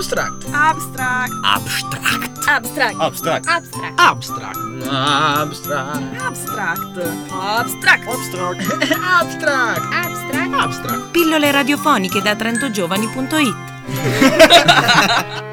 Abstract. Abstract. Abstract. Abstract. Abstract. Abstract. Abstract. Abstract. Abstract. Abstract. Abstract. Abstract. Abstract. Abstract. Pillole radiofoniche da trentogiovani.it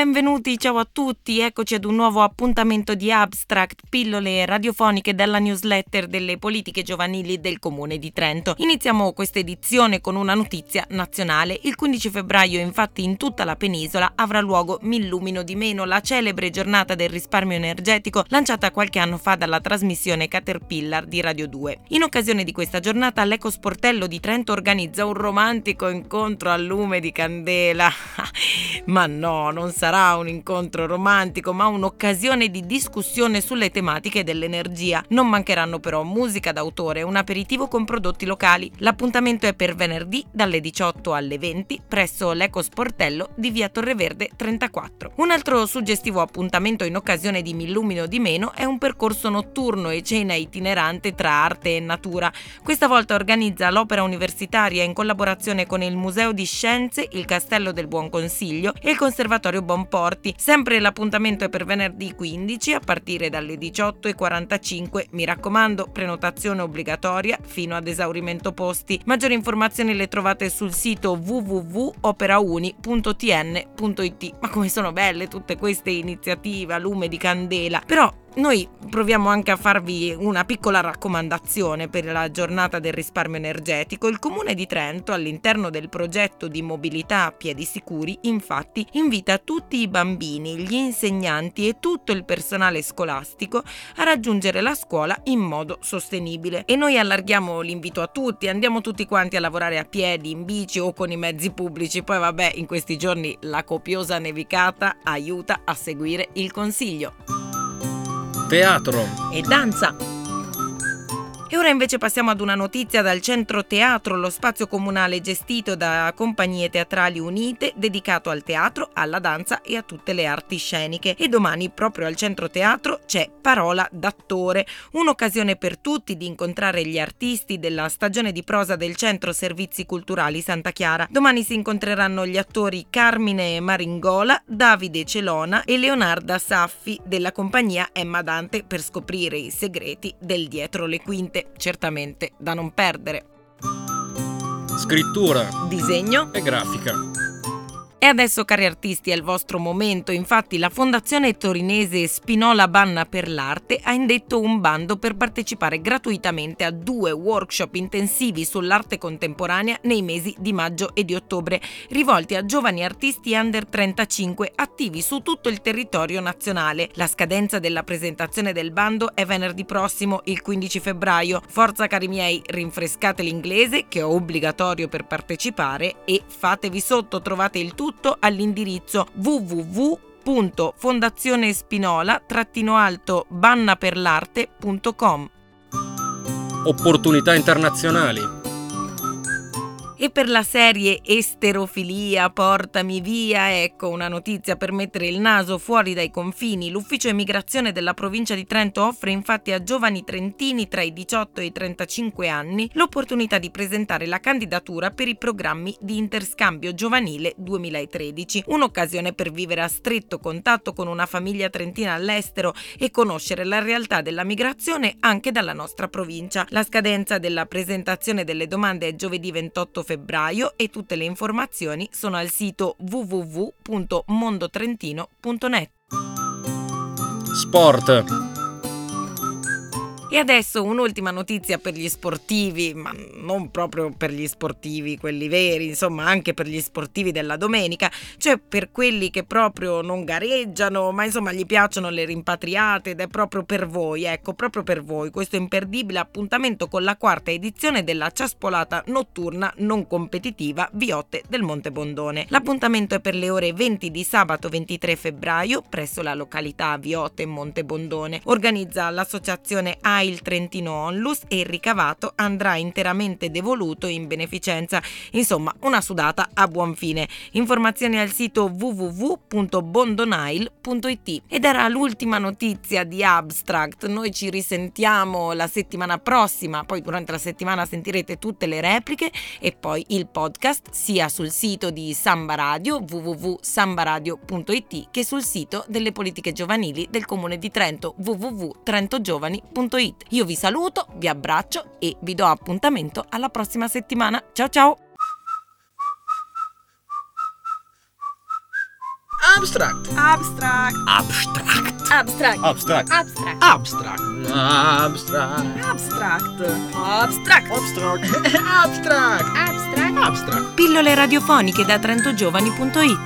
Benvenuti, ciao a tutti, eccoci ad un nuovo appuntamento di Abstract, pillole radiofoniche della newsletter delle politiche giovanili del Comune di Trento. Iniziamo questa edizione con una notizia nazionale. Il 15 febbraio infatti in tutta la penisola avrà luogo Millumino di Meno, la celebre giornata del risparmio energetico lanciata qualche anno fa dalla trasmissione Caterpillar di Radio 2. In occasione di questa giornata l'Eco Sportello di Trento organizza un romantico incontro a lume di candela. Ma no, non sarà un incontro romantico, ma un'occasione di discussione sulle tematiche dell'energia. Non mancheranno però musica d'autore e un aperitivo con prodotti locali. L'appuntamento è per venerdì dalle 18 alle 20 presso l'Eco Sportello di via Torreverde 34. Un altro suggestivo appuntamento in occasione di Millumino di Meno è un percorso notturno e cena itinerante tra arte e natura. Questa volta organizza l'Opera Universitaria in collaborazione con il Museo di Scienze, il Castello del Buon Consiglio e il Conservatorio Bonporti. Sempre l'appuntamento è per venerdì 15 a partire dalle 18.45. Mi raccomando, prenotazione obbligatoria fino ad esaurimento posti. Maggiori informazioni le trovate sul sito www.operauni.tn.it. Ma come sono belle tutte queste iniziative a lume di candela. Però noi proviamo anche a farvi una piccola raccomandazione per la giornata del risparmio energetico. Il Comune di Trento, all'interno del progetto di mobilità a piedi sicuri, infatti invita tutti i bambini, gli insegnanti e tutto il personale scolastico a raggiungere la scuola in modo sostenibile. E noi allarghiamo l'invito a tutti, andiamo tutti quanti a lavorare a piedi, in bici o con i mezzi pubblici. Poi vabbè, in questi giorni la copiosa nevicata aiuta a seguire il consiglio Teatro. e danza. E ora invece passiamo ad una notizia dal Centro Teatro, lo spazio comunale gestito da compagnie teatrali unite, dedicato al teatro, alla danza e a tutte le arti sceniche. E domani proprio al Centro Teatro c'è Parola d'attore, un'occasione per tutti di incontrare gli artisti della stagione di prosa del Centro Servizi Culturali Santa Chiara. Domani si incontreranno gli attori Carmine Maringola, Davide Celona e Leonarda Saffi della compagnia Emma Dante per scoprire i segreti del dietro le quinte certamente da non perdere. Scrittura. Disegno E grafica. E adesso cari artisti è il vostro momento, infatti la fondazione torinese Spinola Banna per l'Arte ha indetto un bando per partecipare gratuitamente a due workshop intensivi sull'arte contemporanea nei mesi di maggio e di ottobre, rivolti a giovani artisti under 35 attivi su tutto il territorio nazionale. La scadenza della presentazione del bando è venerdì prossimo, il 15 febbraio. Forza cari miei, rinfrescate l'inglese che è obbligatorio per partecipare e fatevi sotto, trovate il tutto all'indirizzo www.fondazionespinola-bannaperlarte.com Opportunità internazionali. E per la serie Esterofilia, portami via, ecco una notizia per mettere il naso fuori dai confini. L'ufficio immigrazione della provincia di Trento offre infatti a giovani trentini tra i 18 e i 35 anni l'opportunità di presentare la candidatura per i programmi di interscambio giovanile 2013, un'occasione per vivere a stretto contatto con una famiglia trentina all'estero e conoscere la realtà della migrazione anche dalla nostra provincia. La scadenza della presentazione delle domande è giovedì 28 febbraio e tutte le informazioni sono al sito www.mondotrentino.net. Sport. E adesso un'ultima notizia per gli sportivi, ma non proprio per gli sportivi, quelli veri, insomma anche per gli sportivi della domenica, cioè per quelli che proprio non gareggiano, ma insomma gli piacciono le rimpatriate ed è proprio per voi, ecco, proprio per voi questo imperdibile appuntamento con la quarta edizione della ciaspolata notturna non competitiva Viotte del Monte Bondone. L'appuntamento è per le ore 20 di sabato 23 febbraio presso la località Viotte Monte Bondone. Organizza l'associazione il Trentino Onlus e il ricavato andrà interamente devoluto in beneficenza. Insomma, una sudata a buon fine. Informazioni al sito www.bondonail.it. Ed era l'ultima notizia di Abstract. Noi ci risentiamo la settimana prossima, poi durante la settimana sentirete tutte le repliche e poi il podcast sia sul sito di Samba Radio www.sambaradio.it che sul sito delle politiche giovanili del comune di Trento www.trentogiovani.it. Io vi saluto, vi abbraccio e vi do appuntamento alla prossima settimana. Ciao ciao! Abstract. Abstract. Abstract. Abstract. Abstract. Abstract. Abstract. Abstract. Abstract. Abstract. Abstract. Abstract. Abstract. Abstract. Pillole radiofoniche da trentogiovani.it